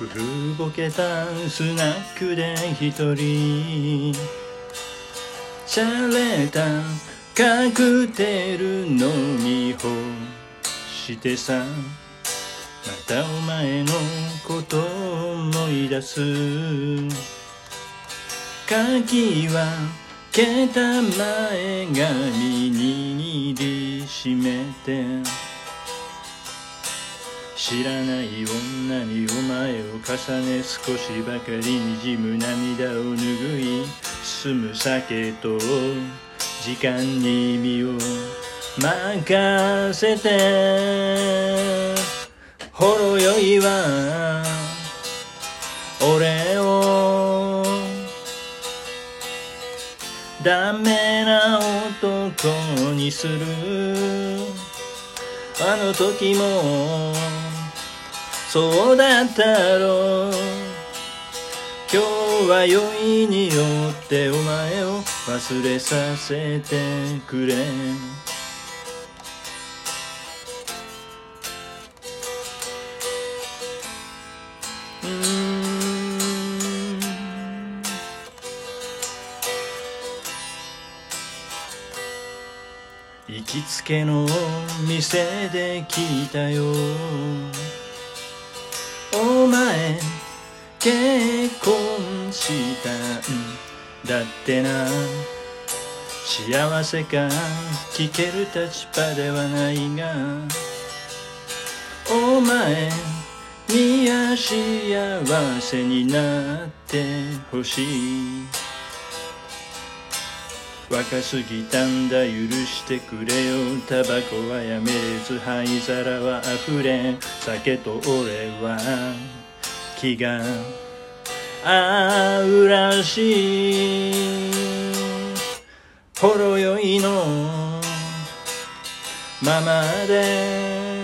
古ぼけたスナックで一人しゃれたカクテル飲み干してさ。またお前のことを思い出す。鍵はけた前髪握りしめて。知らない女にお前を重ね少しばかりにじむ涙を拭い進む酒と時間に身を任せてほろ酔いは俺をダメな男にするあの時もそうだったろう。今日は酔いによってお前を忘れさせてくれ。行きつけの店で聞いたよ。前結婚したんだってな。幸せか聞ける立場ではないがお前にや幸せになってほしい。若すぎたんだ許してくれよタバコはやめれず灰皿は溢れ酒と俺は気が合うらしい。ほろ酔いのままで。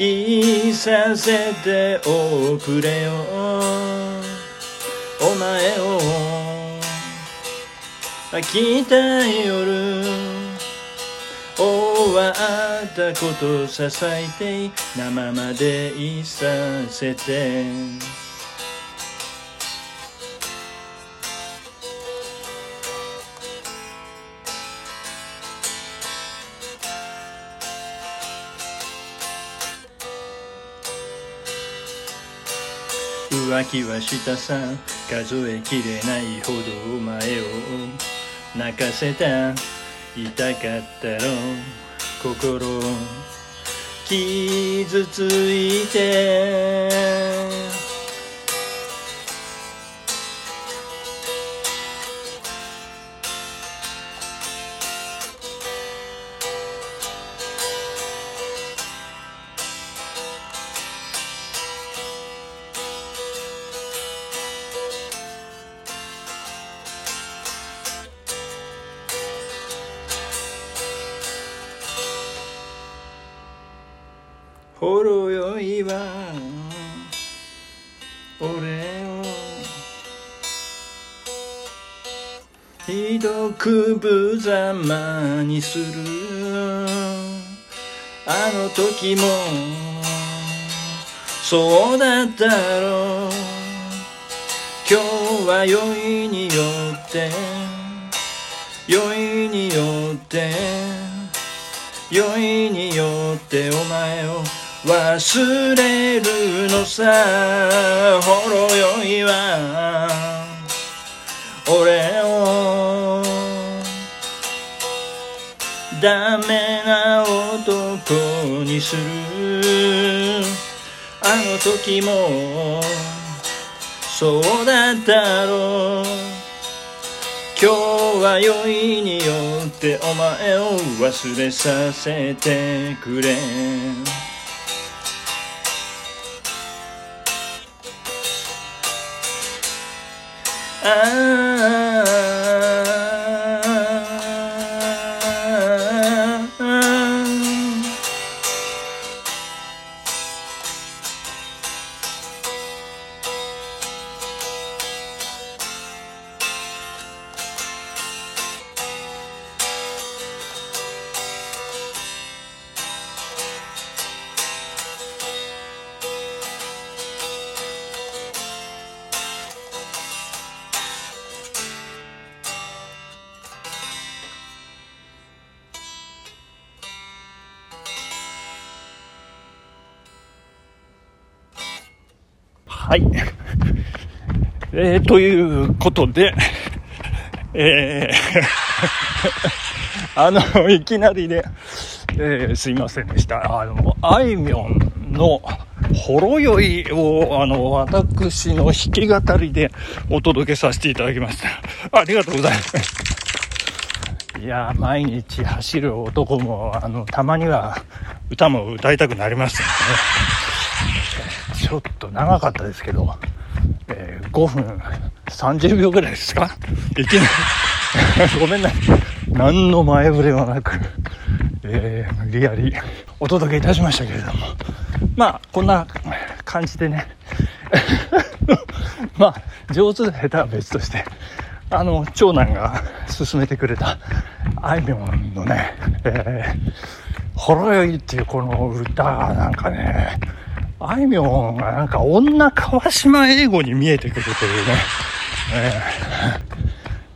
いさせておくれよお前を飽きた夜終わったことささえて生までいさせて。浮気はしたさ数えきれないほど前を。泣かせた痛かったろ心傷ついて。ほろ酔いは俺をひどく無様にする。あの時もそうだったろう。今日は酔いによって酔いによって酔いによってお前を忘れるのさ。ほろ酔いは。俺をダメな男にする。あの時もそうだったろう。今日は酔いによってお前を忘れさせてくれ。あはい。えー、ということで、えー、あの、いきなりね、えー、すいませんでした。あの、あいみょんのほろ酔いを、あの、私の弾き語りでお届けさせていただきました。ありがとうございます。いや毎日走る男も、あの、たまには歌も歌いたくなりますよね。ちょっと長かったですけど、えー、5分30秒ぐらいですか？いきなり ごめんなさい。何の前触れもなく、えー、無理やりお届けいたしましたけれども。まあ、こんな感じでね。まあ、上手下手は別として、あの、長男が勧めてくれた、あいみょんのね、えー、ほろ酔いっていうこの歌がなんかね、あいみょんがなんか女川島英語に見えてくるというね、え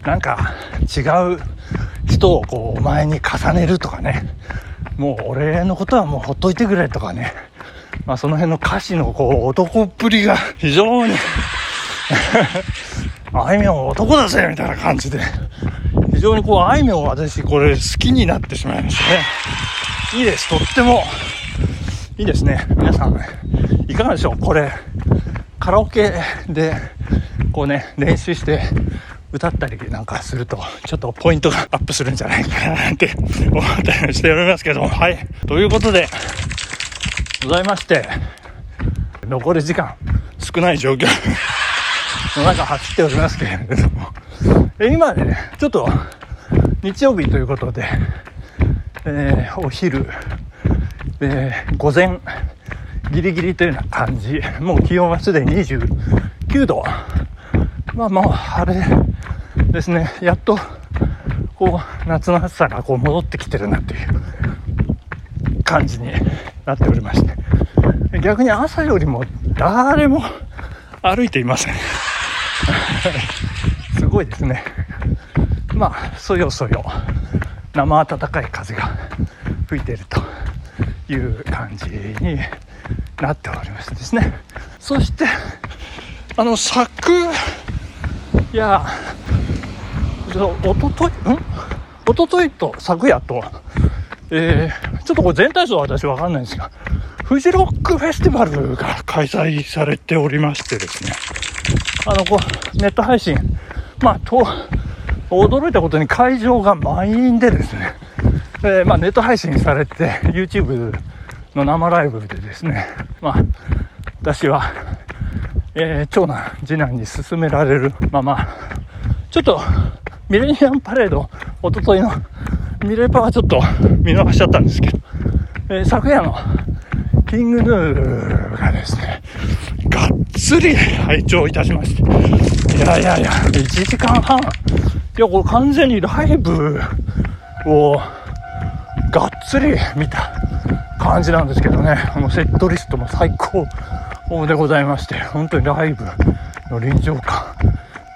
ー、なんか違う人をこうお前に重ねるとかね、もう俺のことはもうほっといてくれとかね、まあその辺の歌詞のこう男っぷりが非常に あいみょん男だぜみたいな感じで、非常にこうあいみょん私これ好きになってしまいましたね。いいです。とっても。いいですね。皆さん、いかがでしょう？これ、カラオケで、こうね、練習して歌ったりなんかすると、ちょっとポイントがアップするんじゃないかななんて思ったりしておりますけども、はい。ということで、ございまして、残り時間少ない状況 の中走っておりますけれども、え今ね、ちょっと日曜日ということで、えー、お昼、えー、午前ギリギリというような感じ。もう気温はすでに29度。まあもう晴れですね。やっとこう夏の暑さがこう戻ってきてるなっていう感じになっておりまして。逆に朝よりも誰も歩いていません。すごいですね。まあそよそよ生暖かい風が吹いていると。いう感じになっておりましてですね。そしてあの昨いやおとといん？おとといと昨夜とえー、ちょっとこれ全体像は私わかんないんですがフジロックフェスティバルが開催されておりましてですね。あのこうネット配信まあと驚いたことに会場が満員でですねえー、まあ、ネット配信されて YouTube の生ライブでですね、まあ、私は、えー、長男、次男に勧められるまま、ちょっとミレニアムパレード、おとといのミレパはちょっと見逃しちゃったんですけど、えー、昨夜のキングヌーがですね、がっつり拝聴いたしまして、いやいやいや、1時間半、いや、これ完全にライブをがっつり見た感じなんですけどね、このセットリストも最高でございまして、本当にライブの臨場感。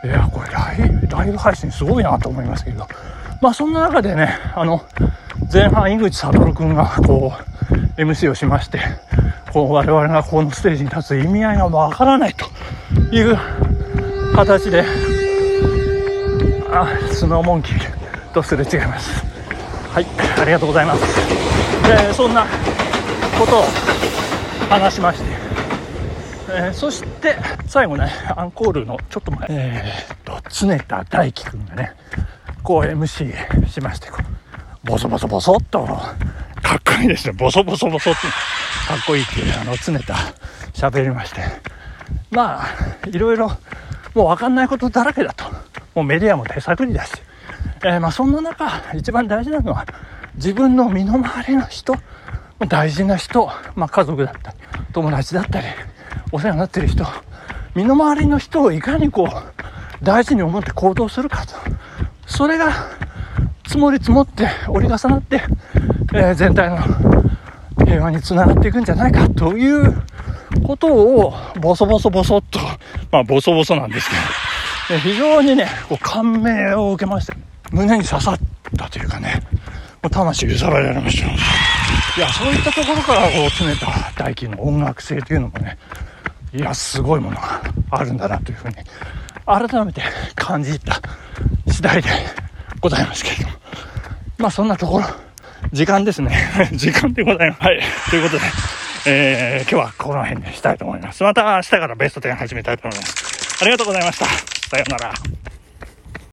いや、これライブ、ライブ配信すごいなと思いますけど、まあそんな中でね、あの、前半井口悟くんがこう、MC をしまして、こう我々がこのステージに立つ意味合いがわからないという形で、あ、スノーモンキーとすれ違います。はいありがとうございます、えー、そんなことを話しまして、えー、そして最後ねアンコールのちょっと前。えー、っと常田大樹くんがねこう MC しましてこうボソボソボソっとかっこいいですね。ボソボソボソってかっこいいっていうあの常田喋りまして。まあいろいろもう分かんないことだらけだと。もうメディアも手探りだしえー、まあ、そんな中、一番大事なのは、自分の身の回りの人、大事な人、まあ、家族だったり、友達だったり、お世話になってる人、身の回りの人をいかにこう、大事に思って行動するかと。それが、積もり積もって折り重なって、えー、全体の平和につながっていくんじゃないかということを、ボソボソボソっと、まあ、ボソボソなんですけど、非常にね、こう感銘を受けました。胸に刺さったというかね、もう魂揺さぶられました。いや、そういったところからこう詰めた大輝の音楽性というのもね、いや、すごいものがあるんだなというふうに、改めて感じた次第でございますけれども。まあそんなところ、時間ですね。時間でございます。はい。ということで、えー、今日はこの辺にしたいと思います。また明日からベスト10始めたいと思います。ありがとうございました。さようなら。